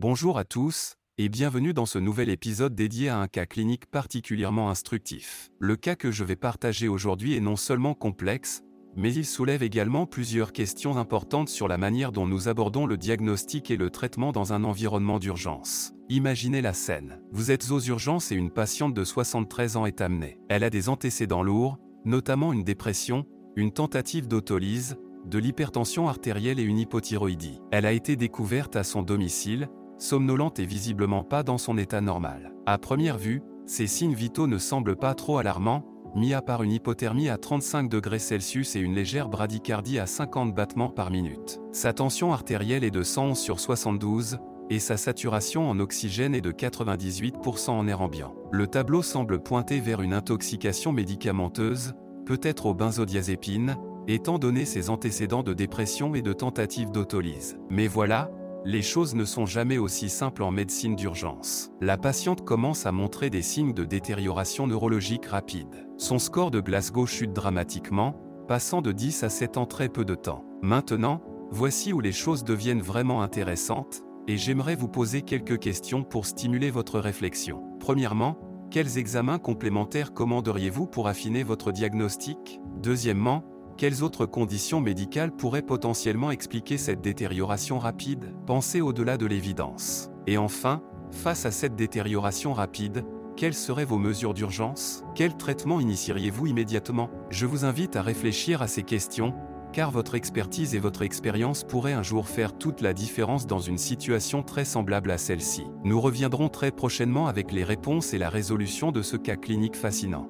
Bonjour à tous, et bienvenue dans ce nouvel épisode dédié à un cas clinique particulièrement instructif. Le cas que je vais partager aujourd'hui est non seulement complexe, mais il soulève également plusieurs questions importantes sur la manière dont nous abordons le diagnostic et le traitement dans un environnement d'urgence. Imaginez la scène. Vous êtes aux urgences et une patiente de 73 ans est amenée. Elle a des antécédents lourds, notamment une dépression, une tentative d'autolyse, de l'hypertension artérielle et une hypothyroïdie. Elle a été découverte à son domicile, somnolente et visiblement pas dans son état normal. À première vue, ces signes vitaux ne semblent pas trop alarmants, mis à part une hypothermie à 35 degrés Celsius et une légère bradycardie à 50 battements par minute. Sa tension artérielle est de 111 sur 72, et sa saturation en oxygène est de 98% en air ambiant. Le tableau semble pointer vers une intoxication médicamenteuse, peut-être aux benzodiazépines, étant donné ses antécédents de dépression et de tentatives d'autolyse. Mais voilà, les choses ne sont jamais aussi simples en médecine d'urgence. La patiente commence à montrer des signes de détérioration neurologique rapide. Son score de Glasgow chute dramatiquement, passant de 10 à 7 en très peu de temps. Maintenant, voici où les choses deviennent vraiment intéressantes, et j'aimerais vous poser quelques questions pour stimuler votre réflexion. Premièrement, quels examens complémentaires commanderiez-vous pour affiner votre diagnostic? Deuxièmement, quelles autres conditions médicales pourraient potentiellement expliquer cette détérioration rapide? Pensez au-delà de l'évidence. Et enfin, face à cette détérioration rapide, quelles seraient vos mesures d'urgence? Quel traitement initieriez-vous immédiatement? Je vous invite à réfléchir à ces questions, car votre expertise et votre expérience pourraient un jour faire toute la différence dans une situation très semblable à celle-ci. Nous reviendrons très prochainement avec les réponses et la résolution de ce cas clinique fascinant.